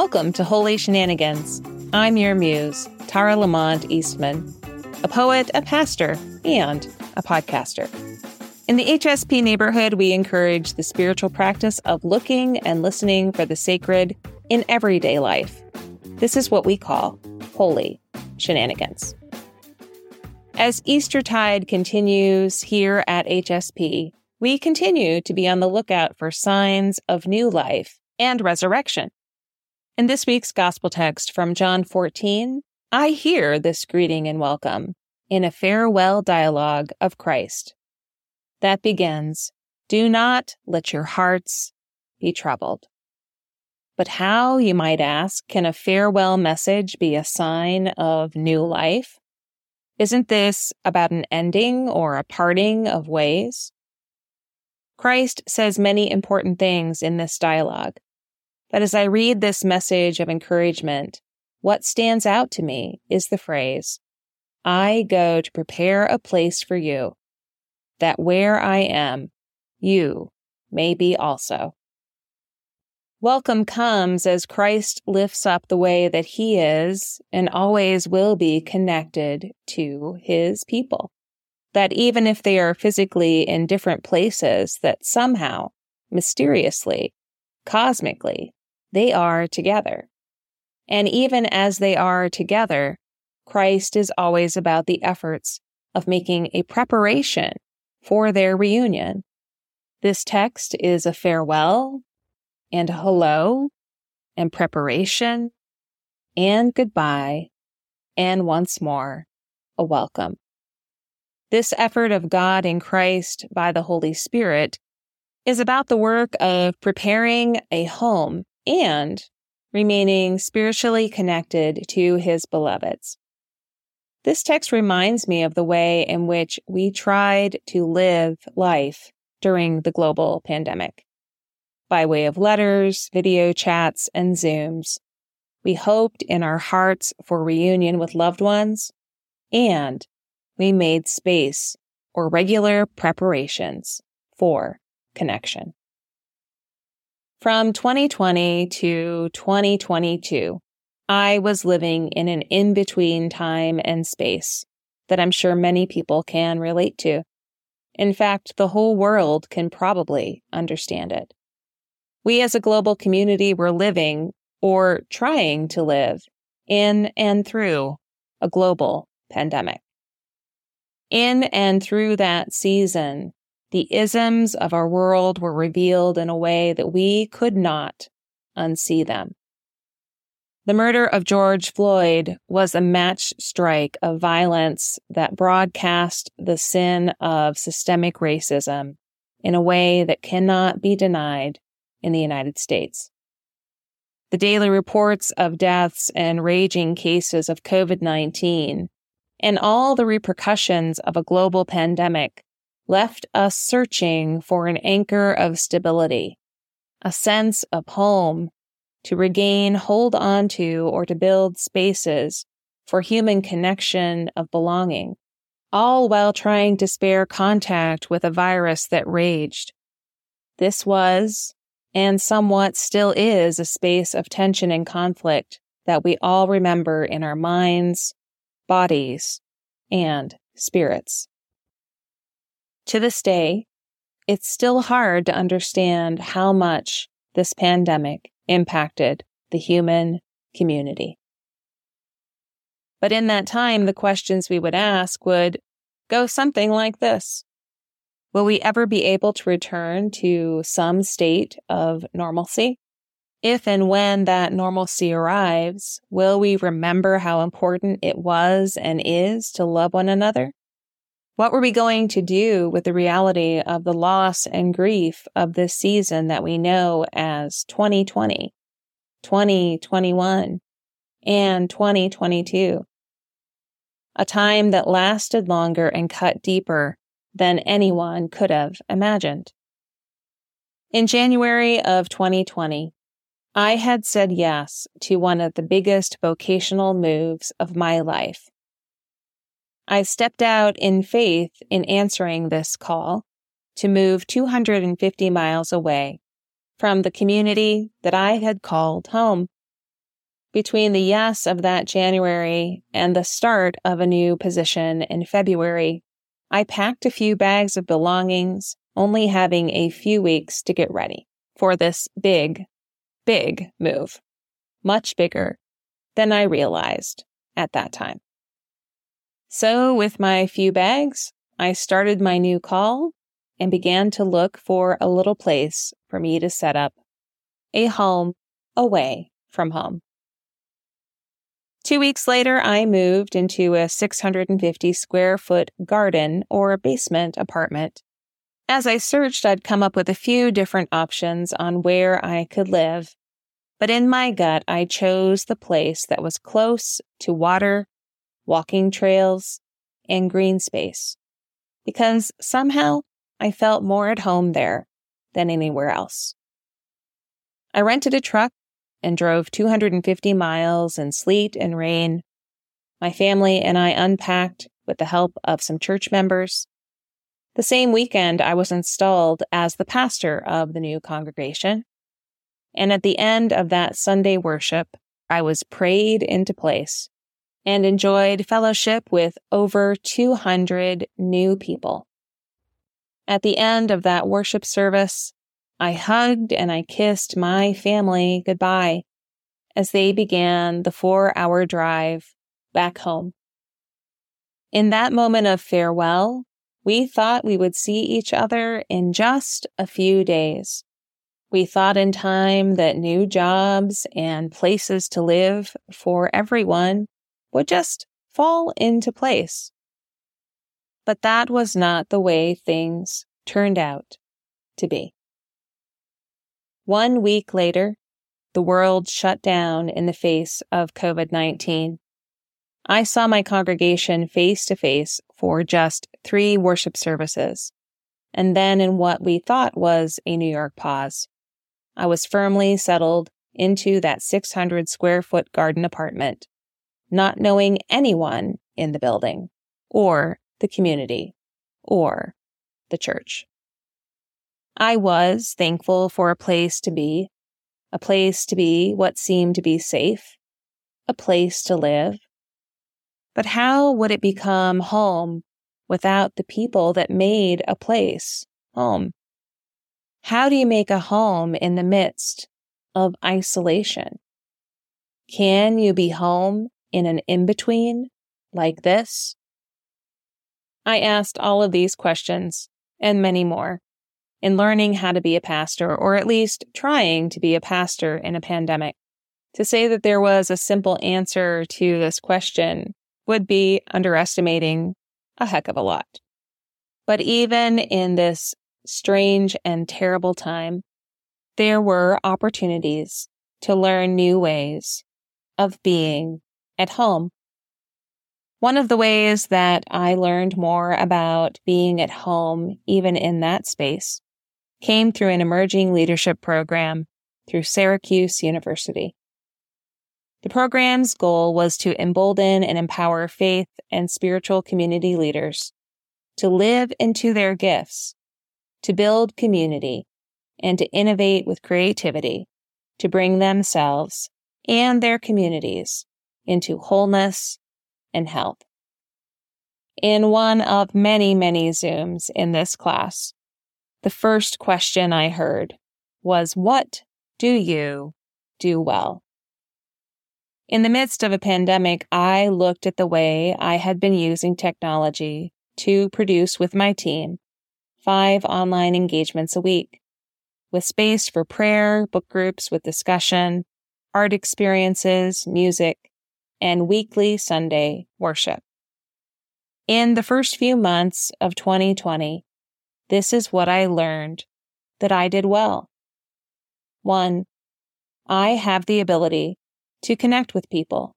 Welcome to Holy Shenanigans. I'm your muse, Tara Lamont Eastman, a poet, a pastor, and a podcaster. In the HSP neighborhood, we encourage the spiritual practice of looking and listening for the sacred in everyday life. This is what we call holy shenanigans. As Eastertide continues here at HSP, we continue to be on the lookout for signs of new life and resurrection. In this week's gospel text from John 14, I hear this greeting and welcome in a farewell dialogue of Christ. That begins, Do not let your hearts be troubled. But how, you might ask, can a farewell message be a sign of new life? Isn't this about an ending or a parting of ways? Christ says many important things in this dialogue. But as I read this message of encouragement, what stands out to me is the phrase, I go to prepare a place for you, that where I am, you may be also. Welcome comes as Christ lifts up the way that he is and always will be connected to his people. That even if they are physically in different places, that somehow, mysteriously, cosmically, they are together. And even as they are together, Christ is always about the efforts of making a preparation for their reunion. This text is a farewell and a hello and preparation and goodbye and once more a welcome. This effort of God in Christ by the Holy Spirit is about the work of preparing a home and remaining spiritually connected to his beloveds. This text reminds me of the way in which we tried to live life during the global pandemic. By way of letters, video chats, and Zooms, we hoped in our hearts for reunion with loved ones, and we made space or regular preparations for connection. From 2020 to 2022, I was living in an in between time and space that I'm sure many people can relate to. In fact, the whole world can probably understand it. We as a global community were living or trying to live in and through a global pandemic. In and through that season, the isms of our world were revealed in a way that we could not unsee them. The murder of George Floyd was a match strike of violence that broadcast the sin of systemic racism in a way that cannot be denied in the United States. The daily reports of deaths and raging cases of COVID 19 and all the repercussions of a global pandemic left us searching for an anchor of stability, a sense of home to regain, hold on to, or to build spaces for human connection of belonging, all while trying to spare contact with a virus that raged. This was, and somewhat still is, a space of tension and conflict that we all remember in our minds, bodies, and spirits. To this day, it's still hard to understand how much this pandemic impacted the human community. But in that time, the questions we would ask would go something like this. Will we ever be able to return to some state of normalcy? If and when that normalcy arrives, will we remember how important it was and is to love one another? What were we going to do with the reality of the loss and grief of this season that we know as 2020, 2021, and 2022? A time that lasted longer and cut deeper than anyone could have imagined. In January of 2020, I had said yes to one of the biggest vocational moves of my life I stepped out in faith in answering this call to move 250 miles away from the community that I had called home. Between the yes of that January and the start of a new position in February, I packed a few bags of belongings, only having a few weeks to get ready for this big, big move. Much bigger than I realized at that time. So, with my few bags, I started my new call and began to look for a little place for me to set up a home away from home. Two weeks later, I moved into a 650 square foot garden or basement apartment. As I searched, I'd come up with a few different options on where I could live. But in my gut, I chose the place that was close to water walking trails, and green space because somehow I felt more at home there than anywhere else. I rented a truck and drove 250 miles in sleet and rain. My family and I unpacked with the help of some church members. The same weekend, I was installed as the pastor of the new congregation. And at the end of that Sunday worship, I was prayed into place and enjoyed fellowship with over 200 new people. At the end of that worship service, I hugged and I kissed my family goodbye as they began the four hour drive back home. In that moment of farewell, we thought we would see each other in just a few days. We thought in time that new jobs and places to live for everyone would just fall into place. But that was not the way things turned out to be. One week later, the world shut down in the face of COVID 19. I saw my congregation face to face for just three worship services, and then in what we thought was a New York pause. I was firmly settled into that 600 square foot garden apartment not knowing anyone in the building or the community or the church. I was thankful for a place to be, a place to be what seemed to be safe, a place to live. But how would it become home without the people that made a place home? How do you make a home in the midst of isolation? Can you be home in an in between like this? I asked all of these questions and many more in learning how to be a pastor, or at least trying to be a pastor in a pandemic. To say that there was a simple answer to this question would be underestimating a heck of a lot. But even in this strange and terrible time, there were opportunities to learn new ways of being at home. One of the ways that I learned more about being at home, even in that space, came through an emerging leadership program through Syracuse University. The program's goal was to embolden and empower faith and spiritual community leaders to live into their gifts, to build community, and to innovate with creativity to bring themselves and their communities into wholeness and health. In one of many, many Zooms in this class, the first question I heard was, What do you do well? In the midst of a pandemic, I looked at the way I had been using technology to produce with my team five online engagements a week, with space for prayer, book groups with discussion, art experiences, music, and weekly Sunday worship. In the first few months of 2020, this is what I learned that I did well. One, I have the ability to connect with people.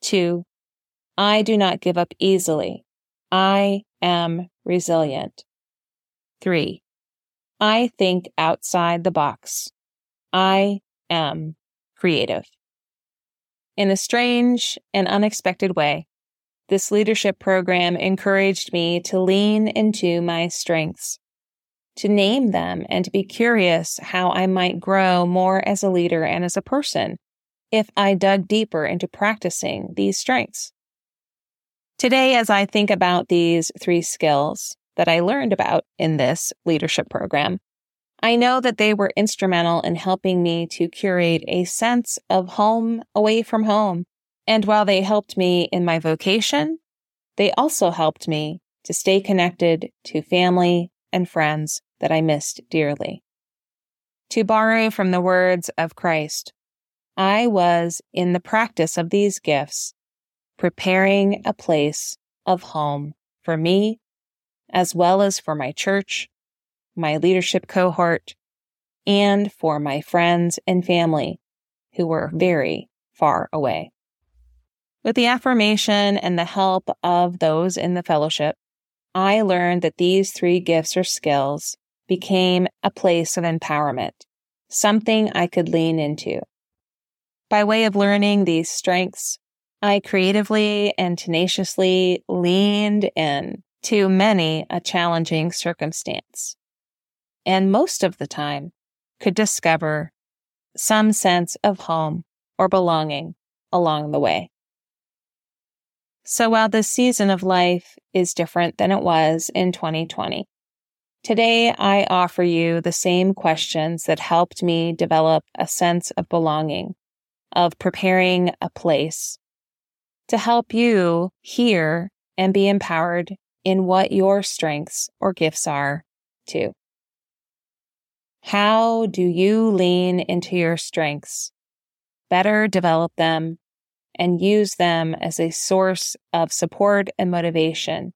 Two, I do not give up easily. I am resilient. Three, I think outside the box. I am creative. In a strange and unexpected way, this leadership program encouraged me to lean into my strengths, to name them and to be curious how I might grow more as a leader and as a person if I dug deeper into practicing these strengths. Today, as I think about these three skills, that I learned about in this leadership program, I know that they were instrumental in helping me to curate a sense of home away from home. And while they helped me in my vocation, they also helped me to stay connected to family and friends that I missed dearly. To borrow from the words of Christ, I was in the practice of these gifts, preparing a place of home for me as well as for my church, my leadership cohort, and for my friends and family who were very far away. With the affirmation and the help of those in the fellowship, I learned that these three gifts or skills became a place of empowerment, something I could lean into. By way of learning these strengths, I creatively and tenaciously leaned in to many a challenging circumstance, and most of the time could discover some sense of home or belonging along the way. So while this season of life is different than it was in 2020, today I offer you the same questions that helped me develop a sense of belonging, of preparing a place to help you hear and be empowered in what your strengths or gifts are too. How do you lean into your strengths, better develop them, and use them as a source of support and motivation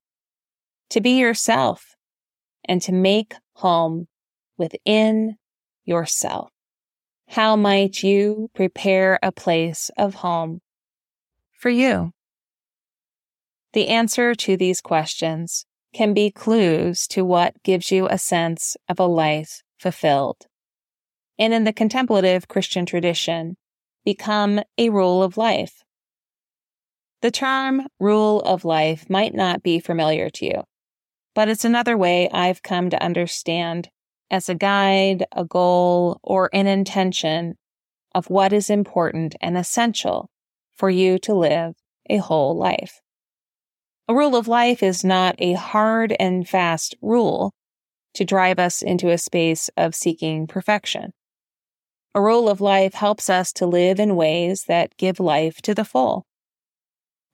to be yourself and to make home within yourself? How might you prepare a place of home for you? The answer to these questions can be clues to what gives you a sense of a life fulfilled. And in the contemplative Christian tradition, become a rule of life. The term rule of life might not be familiar to you, but it's another way I've come to understand as a guide, a goal, or an intention of what is important and essential for you to live a whole life. A rule of life is not a hard and fast rule to drive us into a space of seeking perfection. A rule of life helps us to live in ways that give life to the full.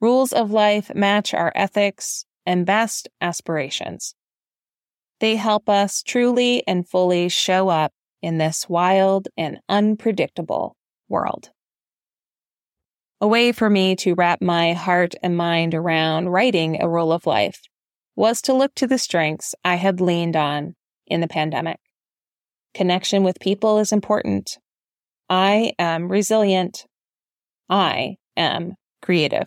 Rules of life match our ethics and best aspirations. They help us truly and fully show up in this wild and unpredictable world. A way for me to wrap my heart and mind around writing a rule of life was to look to the strengths I had leaned on in the pandemic. Connection with people is important. I am resilient. I am creative.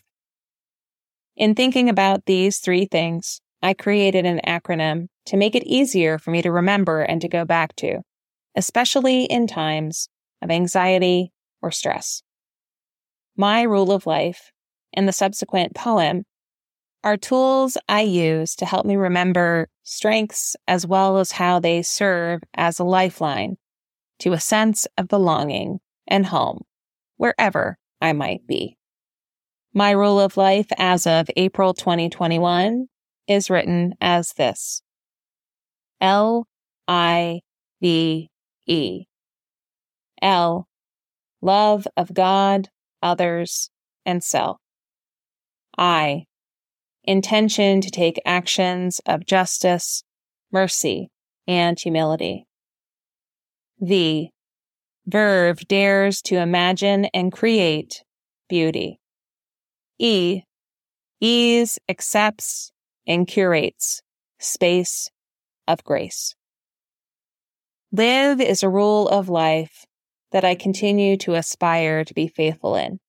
In thinking about these three things, I created an acronym to make it easier for me to remember and to go back to, especially in times of anxiety or stress. My rule of life and the subsequent poem are tools I use to help me remember strengths as well as how they serve as a lifeline to a sense of belonging and home, wherever I might be. My rule of life as of April 2021 is written as this L I V E. L, love of God, others, and self. I, intention to take actions of justice, mercy, and humility. V, verve dares to imagine and create beauty. E, ease accepts and curates space of grace. Live is a rule of life that I continue to aspire to be faithful in.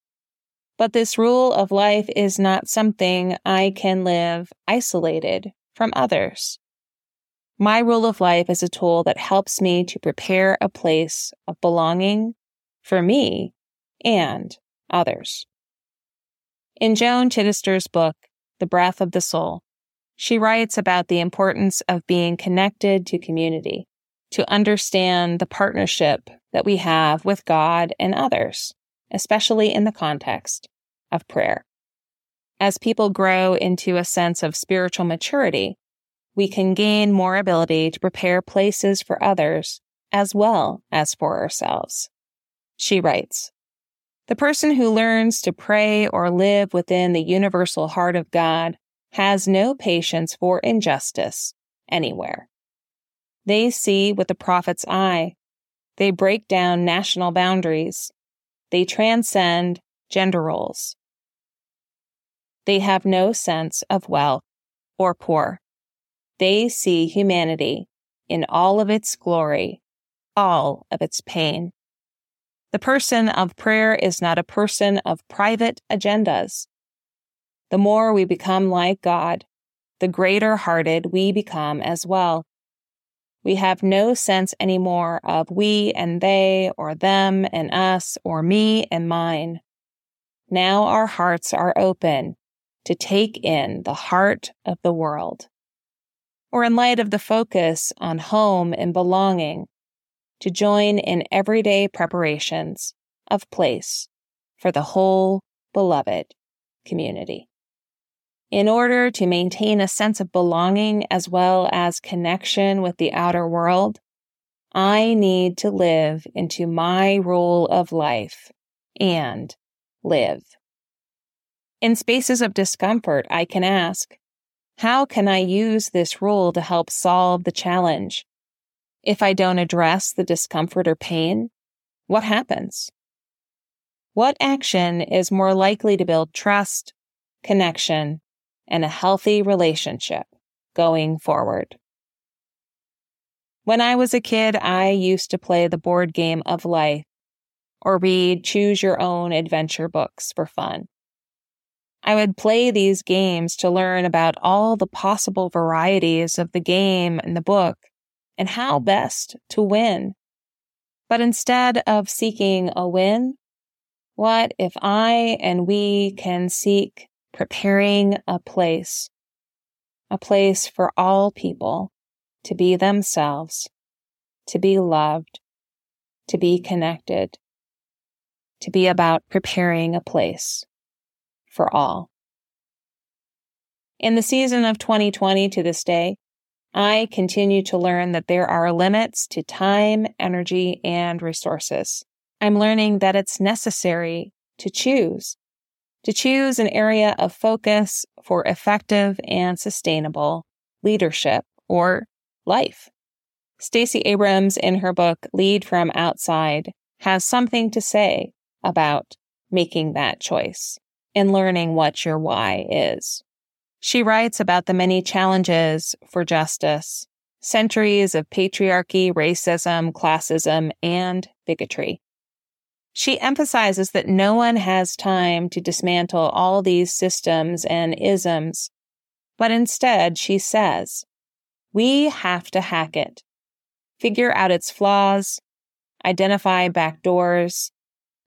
But this rule of life is not something I can live isolated from others. My rule of life is a tool that helps me to prepare a place of belonging for me and others. In Joan Chittister's book, The Breath of the Soul, she writes about the importance of being connected to community, to understand the partnership that we have with God and others, especially in the context of prayer. As people grow into a sense of spiritual maturity, we can gain more ability to prepare places for others as well as for ourselves. She writes, the person who learns to pray or live within the universal heart of God has no patience for injustice anywhere. They see with the prophet's eye. They break down national boundaries. They transcend gender roles. They have no sense of wealth or poor. They see humanity in all of its glory, all of its pain. The person of prayer is not a person of private agendas. The more we become like God, the greater hearted we become as well. We have no sense anymore of we and they or them and us or me and mine. Now our hearts are open to take in the heart of the world. Or in light of the focus on home and belonging, to join in everyday preparations of place for the whole beloved community. In order to maintain a sense of belonging as well as connection with the outer world, I need to live into my role of life and live. In spaces of discomfort, I can ask, how can I use this rule to help solve the challenge if I don't address the discomfort or pain, what happens? What action is more likely to build trust, connection, and a healthy relationship going forward? When I was a kid, I used to play the board game of life or read choose your own adventure books for fun. I would play these games to learn about all the possible varieties of the game and the book and how best to win. But instead of seeking a win, what if I and we can seek preparing a place, a place for all people to be themselves, to be loved, to be connected, to be about preparing a place for all. In the season of 2020 to this day, I continue to learn that there are limits to time, energy, and resources. I'm learning that it's necessary to choose, to choose an area of focus for effective and sustainable leadership or life. Stacey Abrams in her book Lead from Outside has something to say about making that choice and learning what your why is. She writes about the many challenges for justice, centuries of patriarchy, racism, classism, and bigotry. She emphasizes that no one has time to dismantle all these systems and isms, but instead she says, we have to hack it, figure out its flaws, identify backdoors,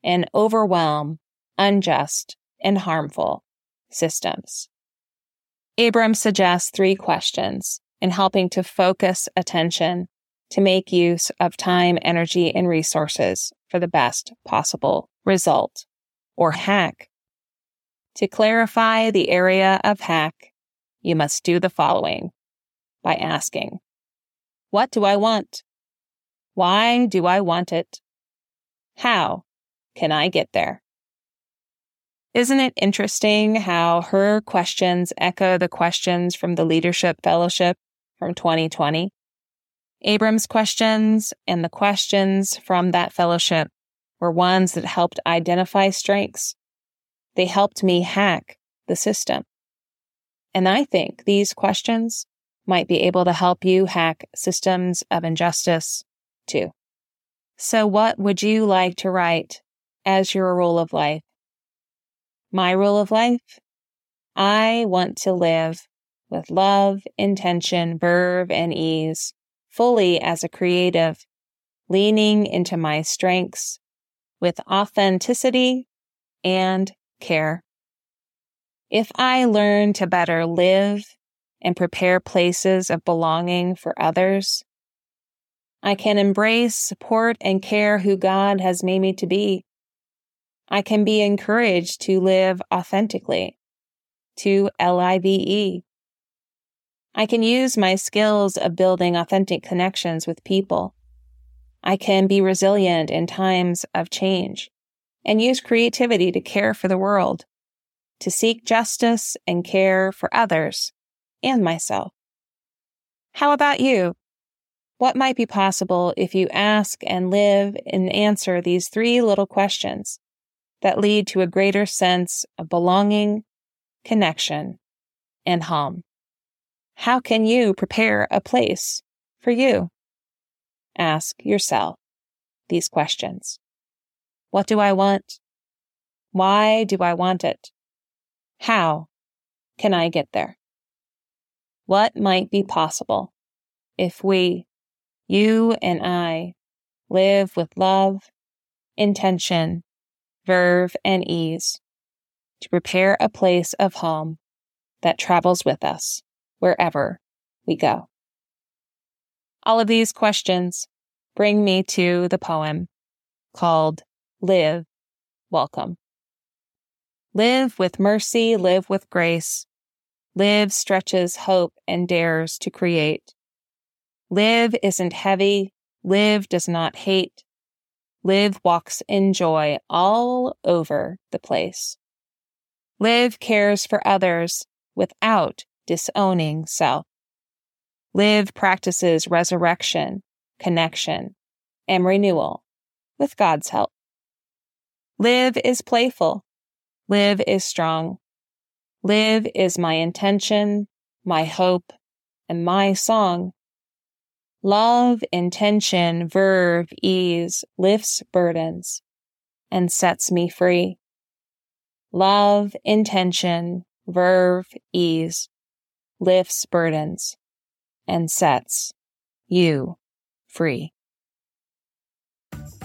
and overwhelm unjust and harmful systems. Abrams suggests three questions in helping to focus attention to make use of time, energy, and resources for the best possible result or hack. To clarify the area of hack, you must do the following by asking, What do I want? Why do I want it? How can I get there? Isn't it interesting how her questions echo the questions from the Leadership Fellowship from 2020? Abrams' questions and the questions from that fellowship were ones that helped identify strengths. They helped me hack the system. And I think these questions might be able to help you hack systems of injustice too. So what would you like to write as your rule of life? My rule of life? I want to live with love, intention, verve, and ease, fully as a creative, leaning into my strengths with authenticity and care. If I learn to better live and prepare places of belonging for others, I can embrace, support, and care who God has made me to be. I can be encouraged to live authentically, to L-I-V-E. I can use my skills of building authentic connections with people. I can be resilient in times of change and use creativity to care for the world, to seek justice and care for others and myself. How about you? What might be possible if you ask and live and answer these three little questions that lead to a greater sense of belonging, connection, and home? How can you prepare a place for you? Ask yourself these questions. What do I want? Why do I want it? How can I get there? What might be possible if we, you and I, live with love, intention, verve, and ease to prepare a place of home that travels with us wherever we go? All of these questions bring me to the poem called Live Welcome. Live with mercy, live with grace. Live stretches hope and dares to create. Live isn't heavy. Live does not hate. Live walks in joy all over the place. Live cares for others without disowning self. Live practices resurrection, connection, and renewal with God's help. Live is playful. Live is strong. Live is my intention, my hope, and my song. Love, intention, verve, ease lifts burdens and sets me free. Love, intention, verve, ease lifts burdens, and sets you free.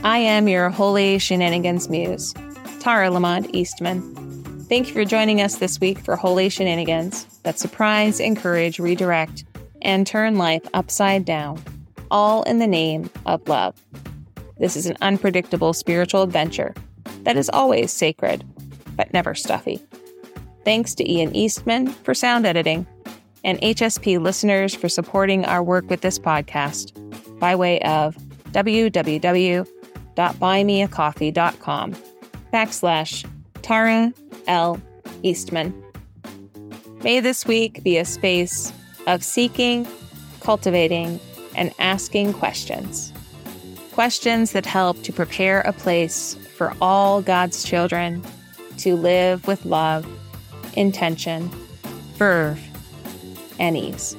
I am your holy shenanigans muse, Tara Lamont Eastman. Thank you for joining us this week for Holy Shenanigans that surprise, encourage, redirect, and turn life upside down, all in the name of love. This is an unpredictable spiritual adventure that is always sacred, but never stuffy. Thanks to Ian Eastman for sound editing and HSP listeners for supporting our work with this podcast by way of www.buymeacoffee.com backslash Tara L. Eastman. May this week be a space of seeking, cultivating, and asking questions. Questions that help to prepare a place for all God's children to live with love, intention, verve, and ease.